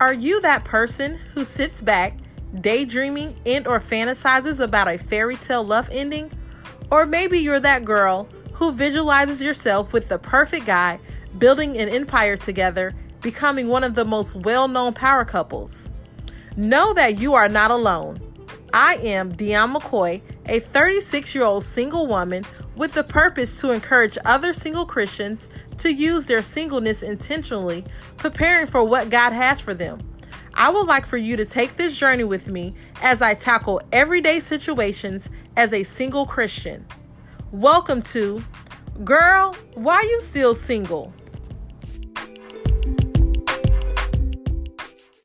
Are you that person who sits back, daydreaming and or fantasizes about a fairy tale love ending? Or maybe you're that girl who visualizes yourself with the perfect guy, building an empire together, becoming one of the most well-known power couples. Know that you are not alone. I am Dion McCoy, a 36 year old single woman with the purpose to encourage other single Christians to use their singleness intentionally, preparing for what God has for them. I would like for you to take this journey with me as I tackle everyday situations as a single Christian. Welcome to Girl, Why You Still Single?